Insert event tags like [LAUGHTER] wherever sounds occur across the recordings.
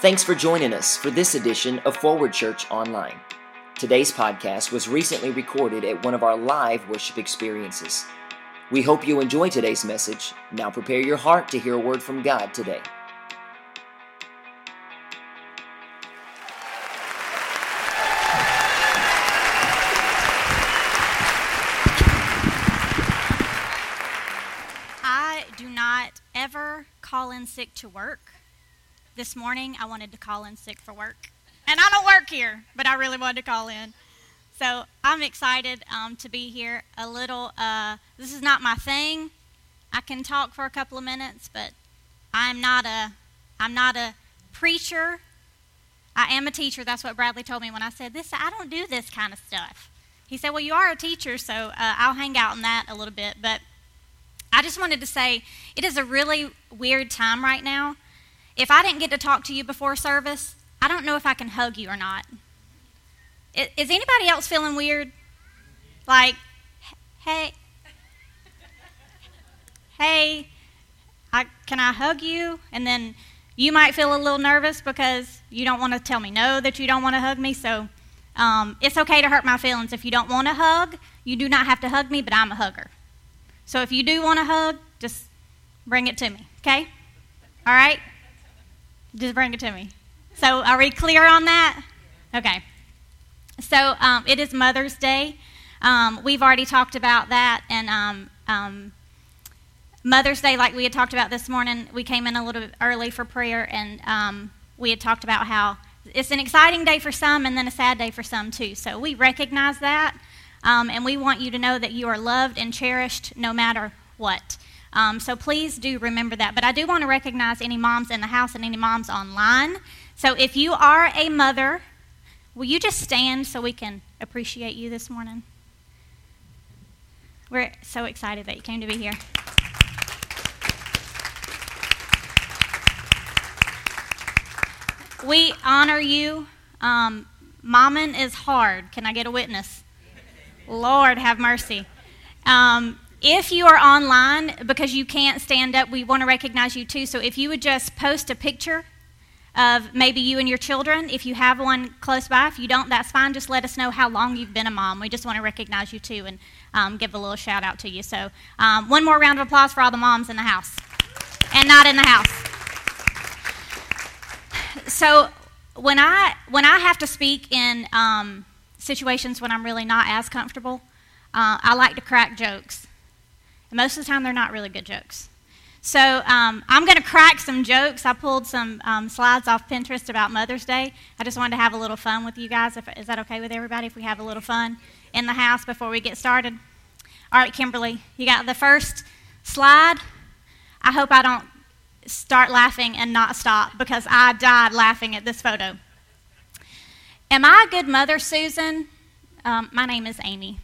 Thanks for joining us for this edition of Forward Church Online. Today's podcast was recently recorded at one of our live worship experiences. We hope you enjoy today's message. Now prepare your heart to hear a word from God today. I do not ever call in sick to work. This morning, I wanted to call in sick for work. And I don't work here, but I really wanted to call in. So I'm excited um, to be here. A little, uh, this is not my thing. I can talk for a couple of minutes, but I'm not a, I'm not a preacher. I am a teacher. That's what Bradley told me when I said this. I don't do this kind of stuff. He said, "Well, you are a teacher, so uh, I'll hang out in that a little bit." But I just wanted to say it is a really weird time right now. If I didn't get to talk to you before service, I don't know if I can hug you or not. Is anybody else feeling weird? Like, hey, hey, I, can I hug you? And then you might feel a little nervous because you don't want to tell me no that you don't want to hug me. So um, it's okay to hurt my feelings. If you don't want to hug, you do not have to hug me, but I'm a hugger. So if you do want to hug, just bring it to me, okay? All right? Just bring it to me. So are we clear on that? Okay. So um, it is Mother's Day. Um, we've already talked about that, and um, um, Mother's Day, like we had talked about this morning, we came in a little bit early for prayer, and um, we had talked about how it's an exciting day for some and then a sad day for some too. So we recognize that, um, and we want you to know that you are loved and cherished no matter what. Um, so please do remember that. But I do want to recognize any moms in the house and any moms online. So if you are a mother, will you just stand so we can appreciate you this morning? We're so excited that you came to be here. We honor you. Um, Momming is hard. Can I get a witness? Lord, have mercy. Um, if you are online because you can't stand up, we want to recognize you too. So if you would just post a picture of maybe you and your children, if you have one close by. If you don't, that's fine. Just let us know how long you've been a mom. We just want to recognize you too and um, give a little shout out to you. So um, one more round of applause for all the moms in the house and not in the house. So when I when I have to speak in um, situations when I'm really not as comfortable, uh, I like to crack jokes. And most of the time, they're not really good jokes. So um, I'm going to crack some jokes. I pulled some um, slides off Pinterest about Mother's Day. I just wanted to have a little fun with you guys. If, is that okay with everybody if we have a little fun in the house before we get started? All right, Kimberly, you got the first slide. I hope I don't start laughing and not stop because I died laughing at this photo. Am I a good mother, Susan? Um, my name is Amy.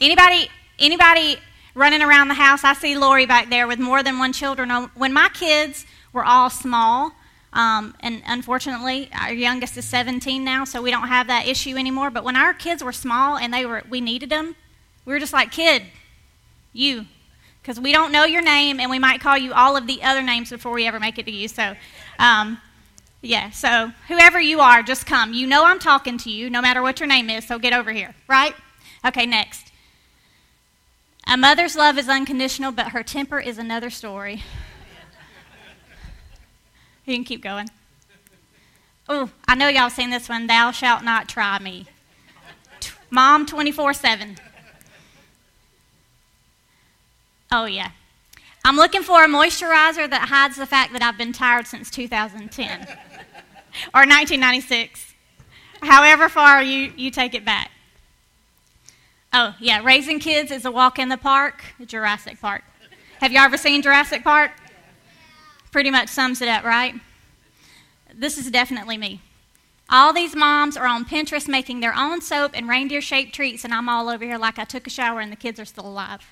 Anybody? Anybody running around the house? I see Lori back there with more than one children. When my kids were all small, um, and unfortunately, our youngest is 17 now, so we don't have that issue anymore. But when our kids were small and they were, we needed them, we were just like, kid, you, because we don't know your name, and we might call you all of the other names before we ever make it to you. So, um, yeah, so whoever you are, just come. You know I'm talking to you, no matter what your name is, so get over here, right? Okay, next. A mother's love is unconditional, but her temper is another story. you can keep going. Oh, I know y'all seen this one. Thou shalt not try me. T- Mom 24 7. Oh, yeah. I'm looking for a moisturizer that hides the fact that I've been tired since 2010 [LAUGHS] or 1996. However far you, you take it back. Oh, yeah, raising kids is a walk in the park, Jurassic Park. Have you ever seen Jurassic Park? Pretty much sums it up, right? This is definitely me. All these moms are on Pinterest making their own soap and reindeer shaped treats, and I'm all over here like I took a shower and the kids are still alive.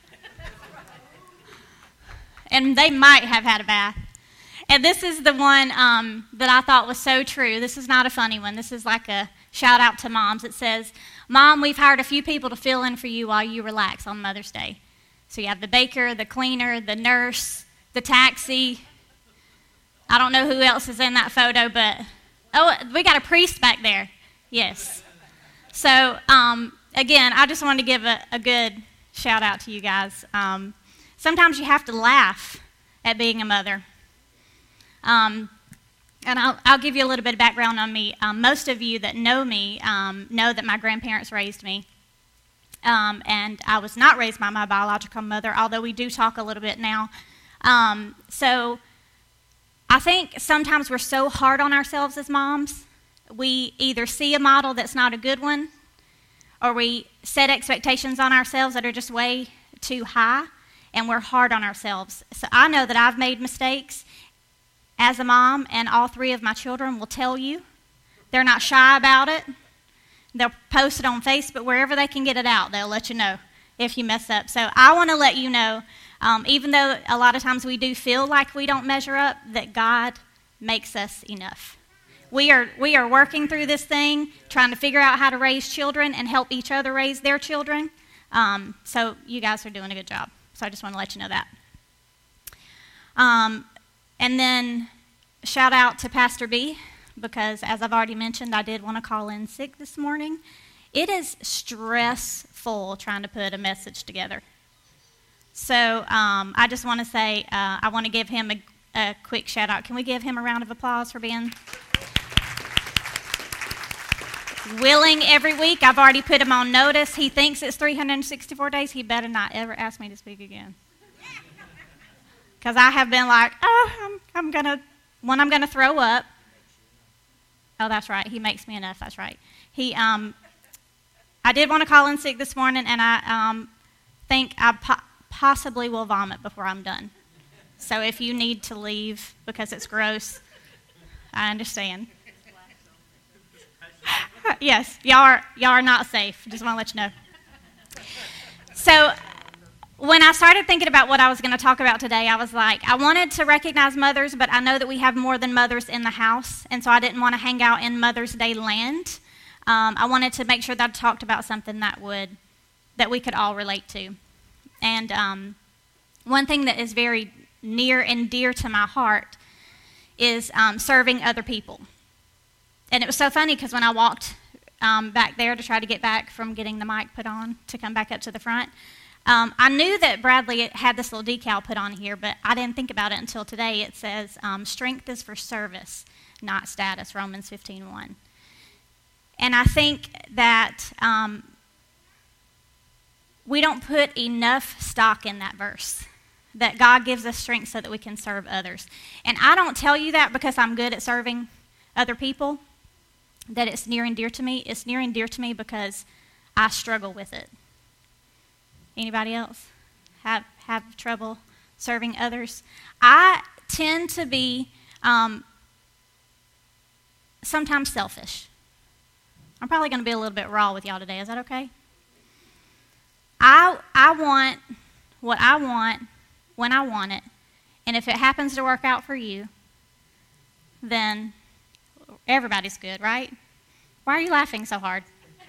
and they might have had a bath. And this is the one um, that I thought was so true. This is not a funny one. This is like a shout out to moms. It says, Mom, we've hired a few people to fill in for you while you relax on Mother's Day. So you have the baker, the cleaner, the nurse, the taxi. I don't know who else is in that photo, but oh, we got a priest back there. Yes. So, um, again, I just wanted to give a, a, good shout out to you guys. Um, sometimes you have to laugh at being a mother. Um, and I'll, I'll, give you a little bit of background on me. Um, most of you that know me um, know that my grandparents raised me. Um, and I was not raised by my biological mother, although we do talk a little bit now. Um, so I think sometimes we're so hard on ourselves as moms. We either see a model that's not a good one, or we set expectations on ourselves that are just way too high, and we're hard on ourselves. So I know that I've made mistakes as a mom, and all three of my children will tell you. They're not shy about it. They'll post it on Facebook, wherever they can get it out, they'll let you know if you mess up. So I want to let you know, um, even though a lot of times we do feel like we don't measure up, that God makes us enough. We are, we are working through this thing, trying to figure out how to raise children and help each other raise their children. Um, so you guys are doing a good job. So I just want to let you know that. Um, and then shout out to Pastor B, because as I've already mentioned, I did want to call in sick this morning. It is stressful trying to put a message together. So um, I just want to say, uh, I want to give him a, a quick shout out. Can we give him a round of applause for being willing every week? I've already put him on notice. He thinks it's 364 days. He better not ever ask me to speak again. Because I have been like, oh, I'm, I'm going to, when I'm going to throw up. Oh, that's right. He makes me enough. That's right. He, um, I did want to call in sick this morning, and I um, think I po- possibly will vomit before I'm done. So if you need to leave because it's gross, I understand. [LAUGHS] yes, y'all are, y'all are not safe. Just want to let you know. So when I started thinking about what I was going to talk about today, I was like, I wanted to recognize mothers, but I know that we have more than mothers in the house, and so I didn't want to hang out in Mother's Day land. Um, I wanted to make sure that I talked about something that would that we could all relate to. And um, one thing that is very near and dear to my heart is um, serving other people. And it was so funny because when I walked um, back there to try to get back from getting the mic put on to come back up to the front, um, I knew that Bradley had this little decal put on here, but I didn't think about it until today. It says, um, "Strength is for service, not status." Romans 15:1. And I think that um, we don't put enough stock in that verse. That God gives us strength so that we can serve others. And I don't tell you that because I'm good at serving other people, that it's near and dear to me. It's near and dear to me because I struggle with it. Anybody else have have trouble serving others? I tend to be um, sometimes selfish. I'm probably going to be a little bit raw with y'all today. Is that okay? I I want what I want when I want it, and if it happens to work out for you, then everybody's good, right? Why are you laughing so hard? [LAUGHS]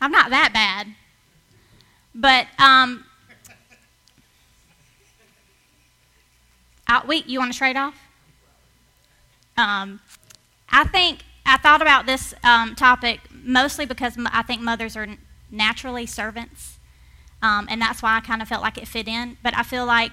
I'm not that bad. But um, you want to trade off? Um, I think I thought about this um, topic mostly because I think mothers are naturally servants, um, and that's why I kind of felt like it fit in. But I feel like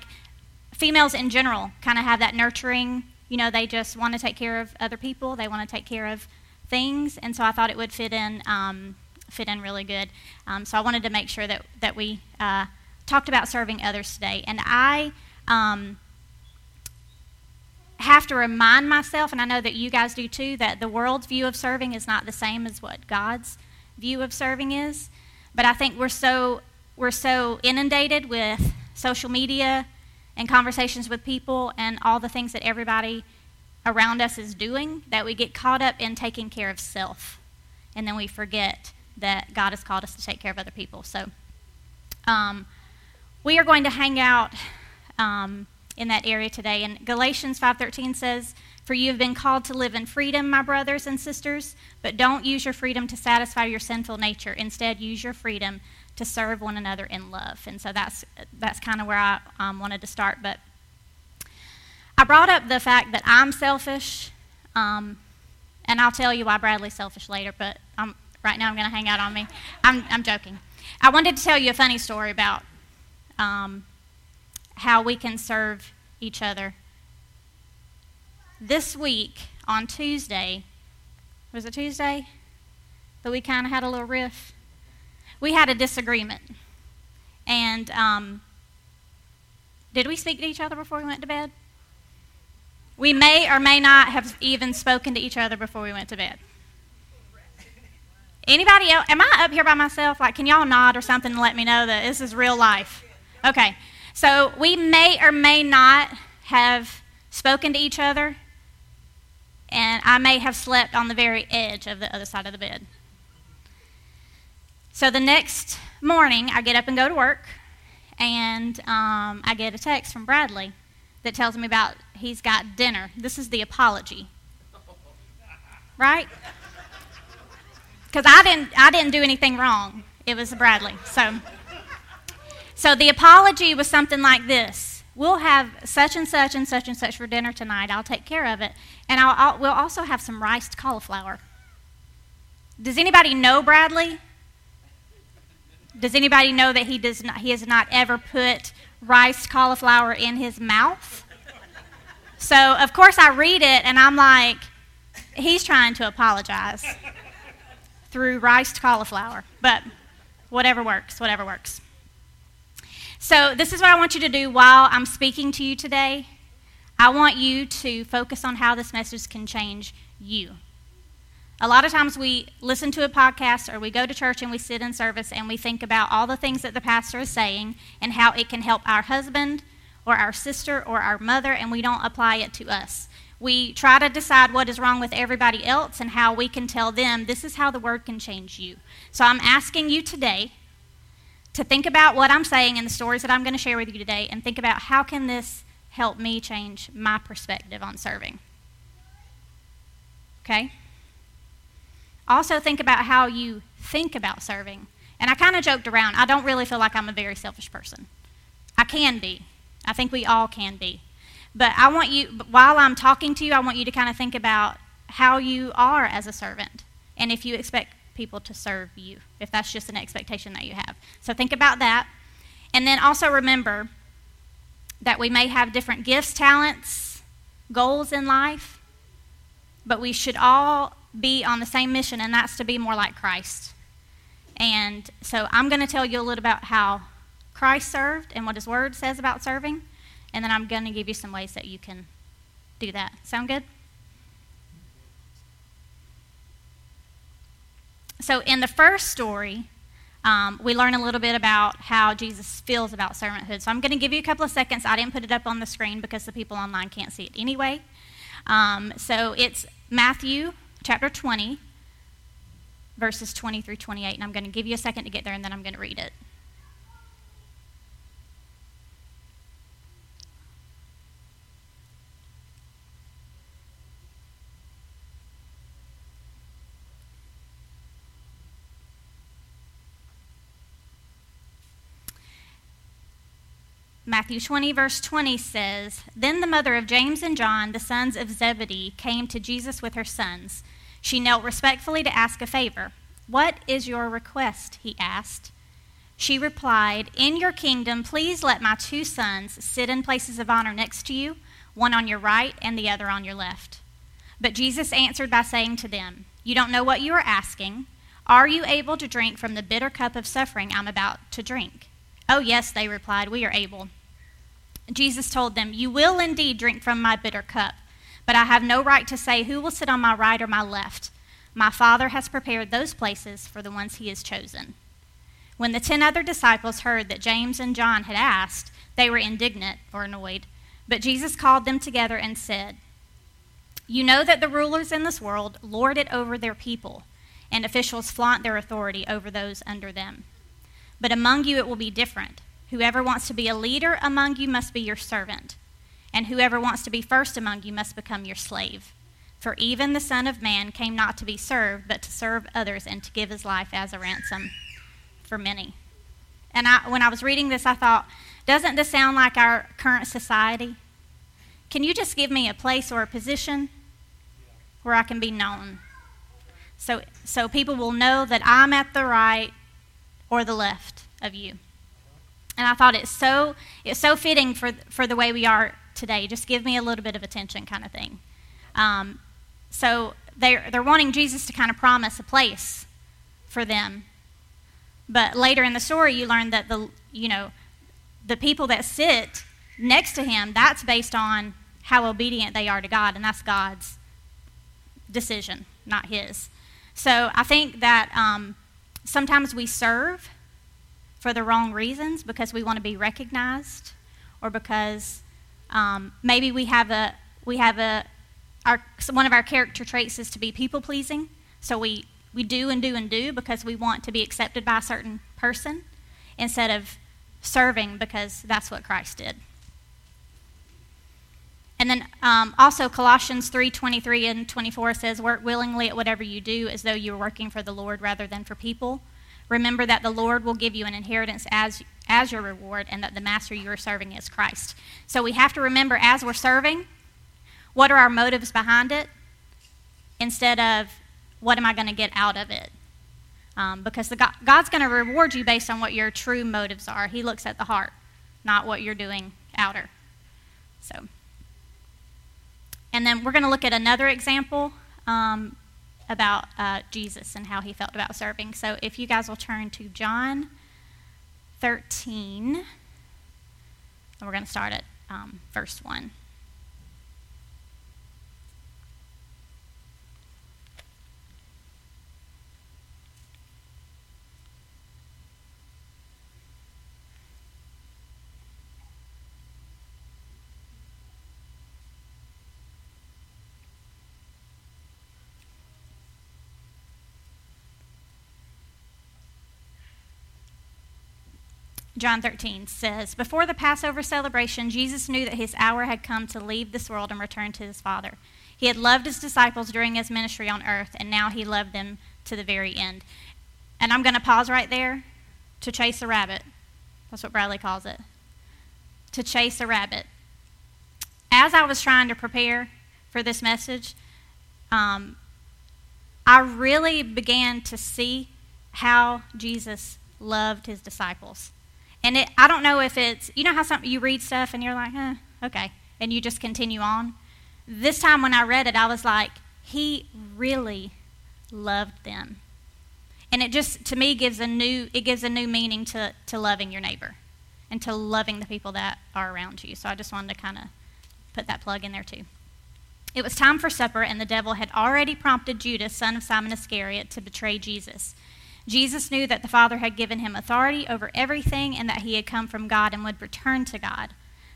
females in general kind of have that nurturing. You know, they just want to take care of other people. They want to take care of things, and so I thought it would fit in um, fit in really good. Um, so I wanted to make sure that, that we uh, talked about serving others today. And I um, have to remind myself, and I know that you guys do too, that the world's view of serving is not the same as what God's view of serving is. But I think we're so we're so inundated with social media and conversations with people and all the things that everybody around us is doing that we get caught up in taking care of self and then we forget that God has called us to take care of other people. So um, we are going to hang out um, in that area today. And Galatians 5:13 says, "For you have been called to live in freedom, my brothers and sisters, but don't use your freedom to satisfy your sinful nature. Instead, use your freedom to serve one another in love." And so that's that's kind of where I um, wanted to start, but. I brought up the fact that I'm selfish, um, and I'll tell you why Bradley's selfish later, but I'm, right now I'm going to hang out on me. I'm, I'm joking. I wanted to tell you a funny story about um, how we can serve each other. This week, on Tuesday, was it Tuesday? That we kind of had a little riff? We had a disagreement. And um, did we speak to each other before we went to bed? We may or may not have even spoken to each other before we went to bed. Anybody else? Am I up here by myself? Like, can y'all nod or something to let me know that this is real life? Okay. So we may or may not have spoken to each other, and I may have slept on the very edge of the other side of the bed. So the next morning, I get up and go to work, and um, I get a text from Bradley that tells me about he's got dinner. This is the apology, right? Because I didn't, I didn't do anything wrong. It was Bradley. So, so the apology was something like this: We'll have such and such and such and such for dinner tonight. I'll take care of it, and I'll, I'll, we'll also have some riced cauliflower. Does anybody know Bradley? Does anybody know that he does not, he has not ever put riced cauliflower in his mouth? So, of course, I read it and I'm like, he's trying to apologize through riced cauliflower. But whatever works, whatever works. So, this is what I want you to do while I'm speaking to you today. I want you to focus on how this message can change you. A lot of times we listen to a podcast or we go to church and we sit in service and we think about all the things that the pastor is saying and how it can help our husband or our sister or our mother, and we don't apply it to us. We try to decide what is wrong with everybody else and how we can tell them this is how the word can change you. So I'm asking you today to think about what I'm saying and the stories that I'm going to share with you today and think about how can this help me change my perspective on serving. Okay? Also, think about how you think about serving. And I kind of joked around. I don't really feel like I'm a very selfish person. I can be. I think we all can be. But I want you, while I'm talking to you, I want you to kind of think about how you are as a servant and if you expect people to serve you, if that's just an expectation that you have. So think about that. And then also remember that we may have different gifts, talents, goals in life, but we should all be on the same mission, and that's to be more like Christ. And so I'm going to tell you a little about how Christ served and what his word says about serving, and then I'm going to give you some ways that you can do that. Sound good? So, in the first story, um, we learn a little bit about how Jesus feels about servanthood. So, I'm going to give you a couple of seconds. I didn't put it up on the screen because the people online can't see it anyway. Um, so, it's Matthew chapter 20, verses 20 through 28. And I'm going to give you a second to get there, and then I'm going to read it. Matthew 20, verse 20 says Then the mother of James and John, the sons of Zebedee, came to Jesus with her sons. She knelt respectfully to ask a favor. What is your request? he asked. She replied, In your kingdom, please let my two sons sit in places of honor next to you, one on your right and the other on your left. But Jesus answered by saying to them, You don't know what you are asking. Are you able to drink from the bitter cup of suffering I'm about to drink? Oh, yes, they replied, We are able. Jesus told them, You will indeed drink from my bitter cup. But I have no right to say who will sit on my right or my left. My Father has prepared those places for the ones he has chosen. When the ten other disciples heard that James and John had asked, they were indignant or annoyed. But Jesus called them together and said, You know that the rulers in this world lord it over their people, and officials flaunt their authority over those under them. But among you it will be different. Whoever wants to be a leader among you must be your servant and whoever wants to be first among you must become your slave. For even the Son of Man came not to be served, but to serve others and to give his life as a ransom for many. And I, when I was reading this, I thought, doesn't this sound like our current society? can you just give me a place or a position where I can be known? So, so people will know that I'm at the right or the left of you. And I thought it's so, it's so fitting for, for the way we are today. Just give me a little bit of attention, kind of thing. Um, so they're, they're wanting Jesus to kind of promise a place for them. But later in the story, you learn that the, you know, the people that sit next to him, that's based on how obedient they are to God, and that's God's decision, not his. So I think that um, sometimes we serve for the wrong reasons because we want to be recognized or because um, maybe we have a we have a our one of our character traits is to be people pleasing. So we we do and do and do because we want to be accepted by a certain person instead of serving because that's what christ did and then um, also Colossians 3 23 and 24 says, Work willingly at whatever you do as though you were working for the Lord rather than for people. Remember that the Lord will give you an inheritance as, as your reward and that the master you are serving is Christ. So we have to remember as we're serving, what are our motives behind it instead of what am I going to get out of it? Um, because God, God's going to reward you based on what your true motives are. He looks at the heart, not what you're doing outer. So. And then we're going to look at another example um, about uh, Jesus and how he felt about serving. So if you guys will turn to John 13, and we're going to start at um, verse 1. John 13 says, Before the Passover celebration, Jesus knew that his hour had come to leave this world and return to his Father. He had loved his disciples during his ministry on earth, and now he loved them to the very end. And I'm going to pause right there to chase a rabbit. That's what Bradley calls it. To chase a rabbit. As I was trying to prepare for this message, um, I really began to see how Jesus loved his disciples. And it, I don't know if it's, you know how some, you read stuff and you're like, eh, okay, and you just continue on. This time when I read it, I was like, he really loved them. And it just, to me, gives a new, it gives a new meaning to, to loving your neighbor and to loving the people that are around you. So I just wanted to kind of put that plug in there too. It was time for supper, and the devil had already prompted Judas, son of Simon Iscariot, to betray Jesus. Jesus knew that the Father had given him authority over everything and that he had come from God and would return to God.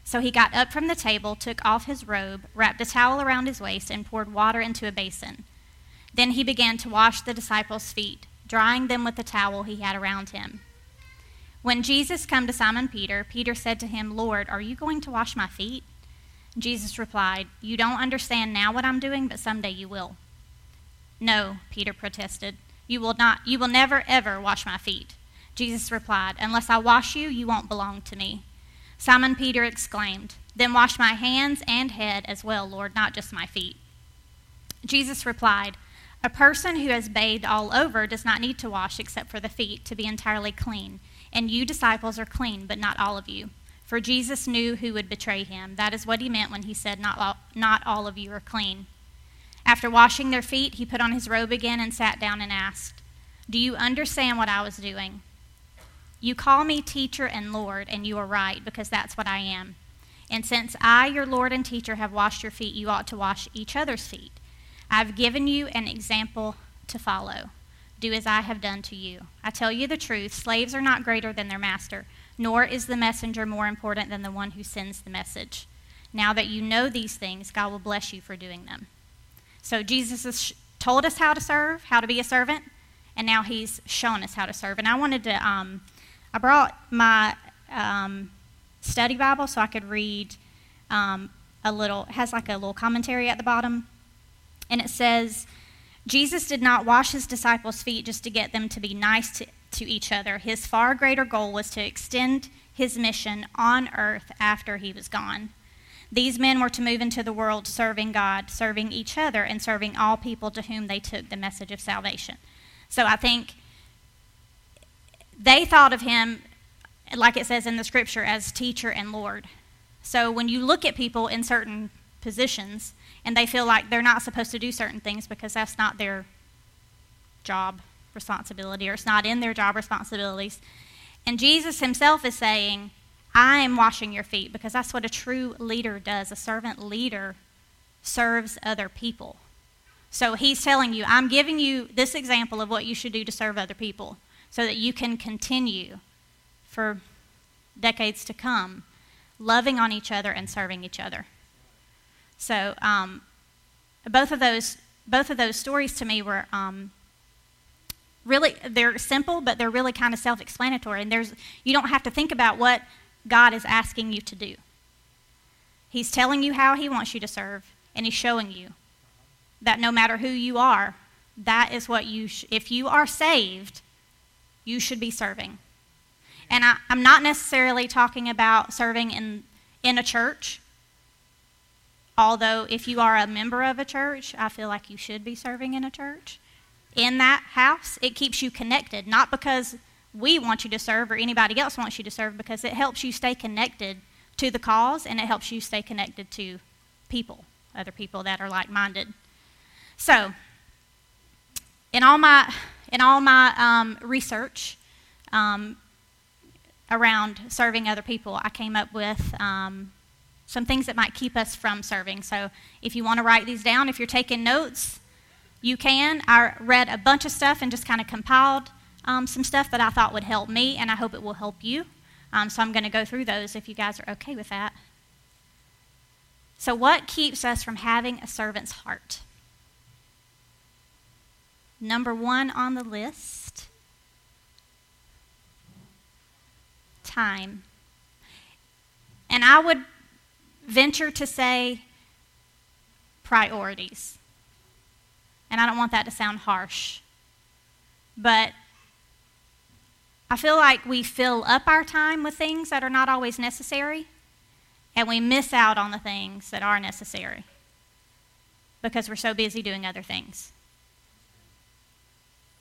So he got up from the table, took off his robe, wrapped a towel around his waist, and poured water into a basin. Then he began to wash the disciples' feet, drying them with the towel he had around him. When Jesus came to Simon Peter, Peter said to him, Lord, are you going to wash my feet? Jesus replied, You don't understand now what I'm doing, but someday you will. No, Peter protested. You will not you will never ever wash my feet. Jesus replied, Unless I wash you, you won't belong to me. Simon Peter exclaimed, Then wash my hands and head as well, Lord, not just my feet. Jesus replied, A person who has bathed all over does not need to wash except for the feet to be entirely clean. And you disciples are clean, but not all of you. For Jesus knew who would betray him. That is what he meant when he said, Not all, not all of you are clean. After washing their feet, he put on his robe again and sat down and asked, Do you understand what I was doing? You call me teacher and Lord, and you are right, because that's what I am. And since I, your Lord and teacher, have washed your feet, you ought to wash each other's feet. I've given you an example to follow. Do as I have done to you. I tell you the truth slaves are not greater than their master, nor is the messenger more important than the one who sends the message. Now that you know these things, God will bless you for doing them. So Jesus has told us how to serve, how to be a servant, and now he's shown us how to serve. And I wanted to, um, I brought my um, study Bible so I could read um, a little, it has like a little commentary at the bottom. And it says, Jesus did not wash his disciples' feet just to get them to be nice to, to each other. His far greater goal was to extend his mission on earth after he was gone. These men were to move into the world serving God, serving each other, and serving all people to whom they took the message of salvation. So I think they thought of him, like it says in the scripture, as teacher and Lord. So when you look at people in certain positions and they feel like they're not supposed to do certain things because that's not their job responsibility or it's not in their job responsibilities. And Jesus himself is saying, I am washing your feet because that's what a true leader does. A servant leader serves other people. So he's telling you, I'm giving you this example of what you should do to serve other people so that you can continue for decades to come loving on each other and serving each other. So um, both of those both of those stories to me were um, really they're simple, but they're really kind of self-explanatory. And there's you don't have to think about what God is asking you to do. He's telling you how He wants you to serve, and He's showing you that no matter who you are, that is what you. Sh- if you are saved, you should be serving. And I, I'm not necessarily talking about serving in in a church. Although, if you are a member of a church, I feel like you should be serving in a church. In that house, it keeps you connected, not because we want you to serve or anybody else wants you to serve, because it helps you stay connected to the cause and it helps you stay connected to people, other people that are like minded. So, in all my, in all my um, research um, around serving other people, I came up with um, some things that might keep us from serving. So if you want to write these down, if you're taking notes, you can. I read a bunch of stuff and just kind of compiled um, some stuff that I thought would help me, and I hope it will help you. Um, so I'm going to go through those if you guys are okay with that. So, what keeps us from having a servant's heart? Number one on the list time. And I would venture to say priorities. And I don't want that to sound harsh. But I feel like we fill up our time with things that are not always necessary, and we miss out on the things that are necessary because we're so busy doing other things.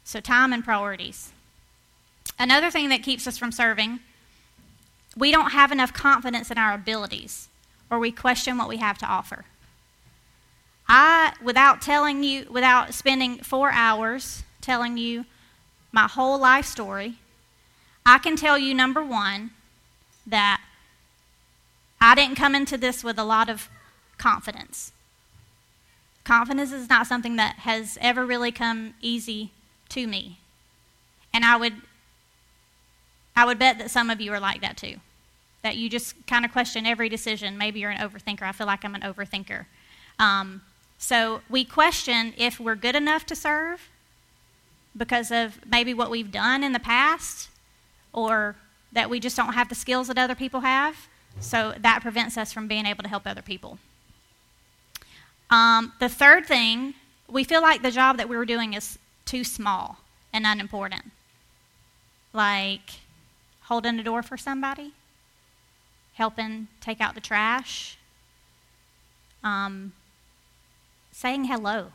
So, time and priorities. Another thing that keeps us from serving, we don't have enough confidence in our abilities, or we question what we have to offer. I, without telling you, without spending four hours telling you my whole life story, I can tell you, number one, that I didn't come into this with a lot of confidence. Confidence is not something that has ever really come easy to me. And I would I would bet that some of you are like that too. That you just kind of question every decision. Maybe you're an overthinker. I feel like I'm an overthinker. Um, so we question if we're good enough to serve because of maybe what we've done in the past or that we just don't have the skills that other people have. So that prevents us from being able to help other people. Um, the third thing, we feel like the job that we were doing is too small and unimportant. Like holding a door for somebody, helping take out the trash, um, saying hello.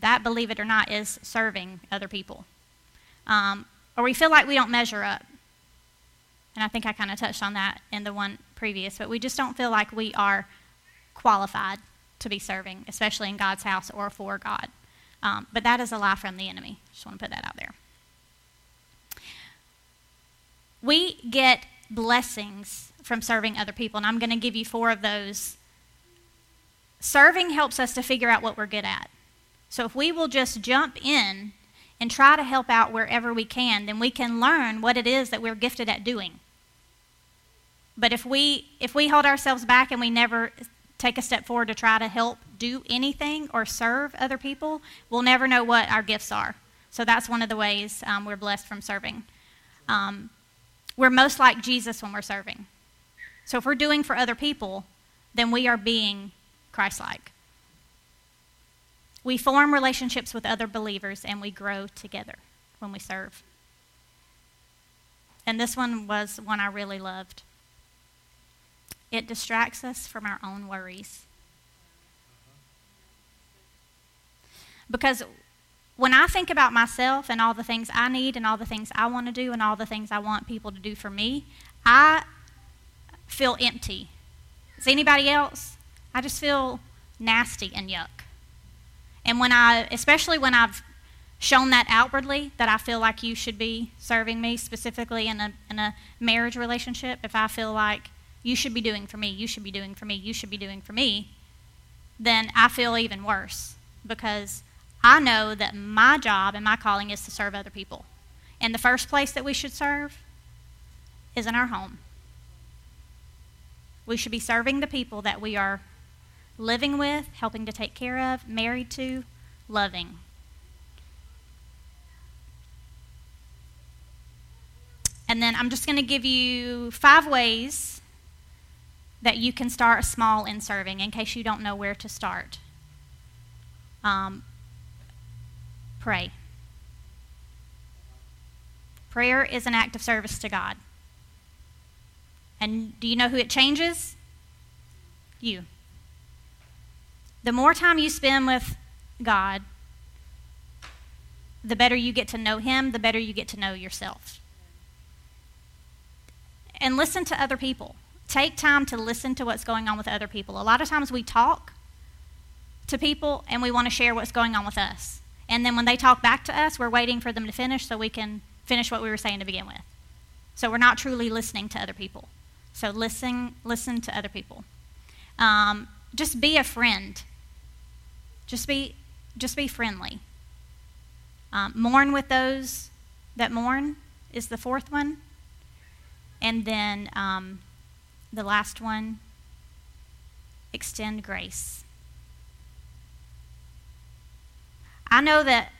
That, believe it or not, is serving other people. Um, or we feel like we don't measure up. And I think I kind of touched on that in the one previous, but we just don't feel like we are qualified to be serving, especially in God's house or for God. Um, but that is a lie from the enemy. Just want to put that out there. We get blessings from serving other people, and I'm going to give you four of those. Serving helps us to figure out what we're good at. So if we will just jump in and try to help out wherever we can, then we can learn what it is that we're gifted at doing. But if we if we hold ourselves back and we never take a step forward to try to help do anything or serve other people, we'll never know what our gifts are. So that's one of the ways um, we're blessed from serving. Um, we're most like Jesus when we're serving. So if we're doing for other people, then we are being Christ like. We form relationships with other believers and we grow together when we serve. And this one was one I really loved. it distracts us from our own worries. Because when I think about myself and all the things I need and all the things I want to do and all the things I want people to do for me, I feel empty. Is anybody else? I just feel nasty and yuck. And when I, especially when I've shown that outwardly, that I feel like you should be serving me specifically in a, in a marriage relationship, if I feel like you should be doing for me, you should be doing for me, you should be doing for me, then I feel even worse because I know that my job and my calling is to serve other people. And the first place that we should serve is in our home. We should be serving the people that we are living with, helping to take care of, married to, loving. And then I'm just going to give you five ways that you can start small in serving in case you don't know where to start. Um, pray. Prayer is an act of service to God. And do you know who it changes? You. The more time you spend with God, the better you get to know Him, the better you get to know yourself. And listen to other people. Take time to listen to what's going on with other people. A lot of times we talk to people and we want to share what's going on with us. And then when they talk back to us, we're waiting for them to finish so we can finish what we were saying to begin with. So we're not truly listening to other people. So listen, listen to other people. Um, just be a friend. Just be, just be friendly. Um, mourn with those that mourn is the fourth one. And then um, the last one, extend grace. I know that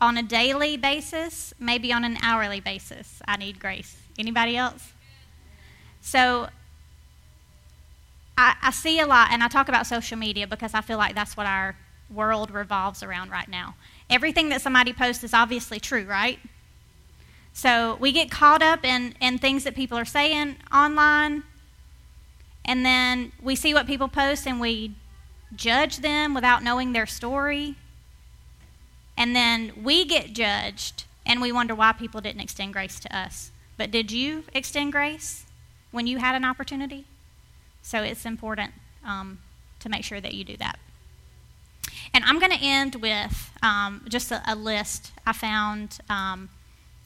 on a daily basis, maybe on an hourly basis, I need grace. Anybody else? So I, I, see a lot, and I talk about social media because I feel like that's what our world revolves around right now. Everything that somebody posts is obviously true, right? So we get caught up in, in things that people are saying online, and then we see what people post and we judge them without knowing their story. And then we get judged and we wonder why people didn't extend grace to us. But did you extend grace when you had an opportunity? So it's important um, to make sure that you do that. And I'm going to end with um, just a, a, list I found. Um,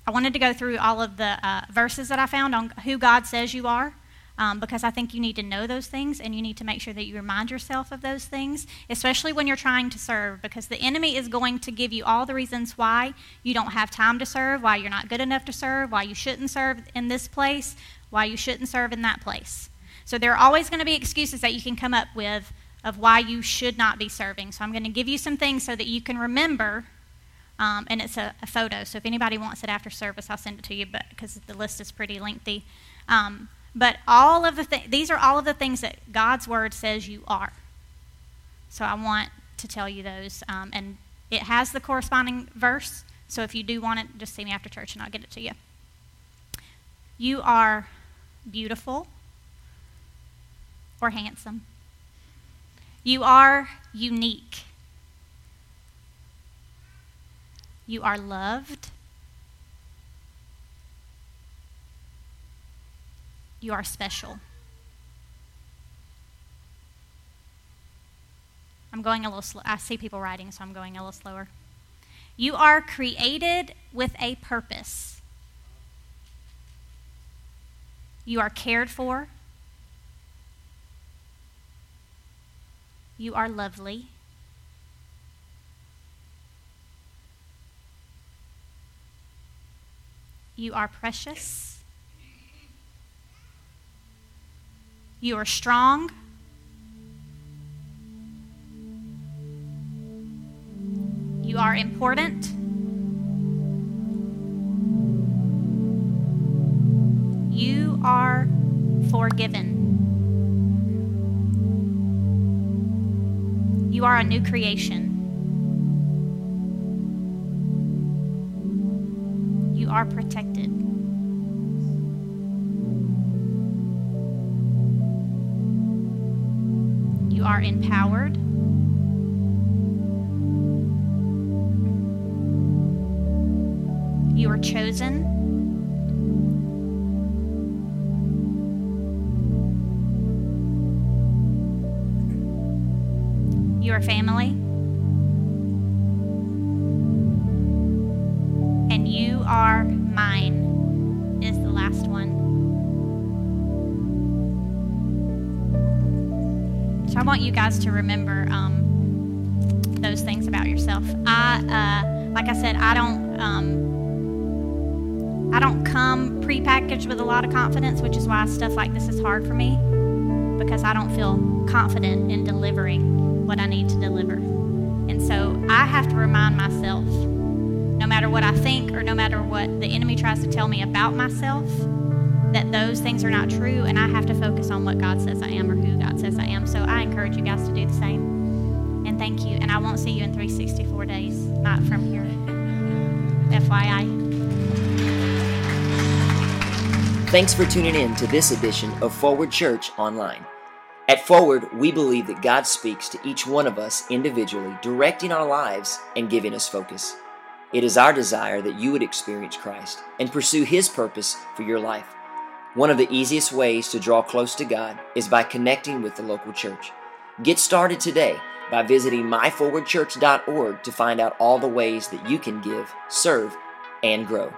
I wanted to go through all of the uh, verses that I found on who God says you are um, because I think you need to know those things and you need to make sure that you remind yourself of those things, especially when you're trying to serve, because the enemy is going to give you all the reasons why you don't have time to serve, why you're not good enough to serve, why you shouldn't serve in this place, why you shouldn't serve in that place. So there are always going to be excuses that you can come up with of why you should not be serving. So I'm going to give you some things so that you can remember. Um, and it's a, a, photo. So if anybody wants it after service, I'll send it to you, but because the list is pretty lengthy. Um, but all of the th- these are all of the things that God's word says you are. So I want to tell you those. Um, and it has the corresponding verse. So if you do want it, just see me after church and I'll get it to you. You are beautiful or handsome. You are unique. You are loved. You are special. I'm going a little slow. I see people writing, so I'm going a little slower. You are created with a purpose. You are cared for. You are lovely. You are precious. You are strong. You are important. You are forgiven. You are a new creation. You are protected. You are empowered. You are chosen. Lot of confidence, which is why stuff like this is hard for me because I don't feel confident in delivering what I need to deliver. And so I have to remind myself, no matter what I think or no matter what the enemy tries to tell me about myself, that those things are not true, and I have to focus on what God says I am or who God says I am. So I encourage you guys to do the same. And thank you. And I won't see you in 364 days, not from here. [LAUGHS] FYI. Thanks for tuning in to this edition of Forward Church Online. At Forward, we believe that God speaks to each one of us individually, directing our lives and giving us focus. It is our desire that you would experience Christ and pursue His purpose for your life. One of the easiest ways to draw close to God is by connecting with the local church. Get started today by visiting myforwardchurch.org to find out all the ways that you can give, serve, and grow.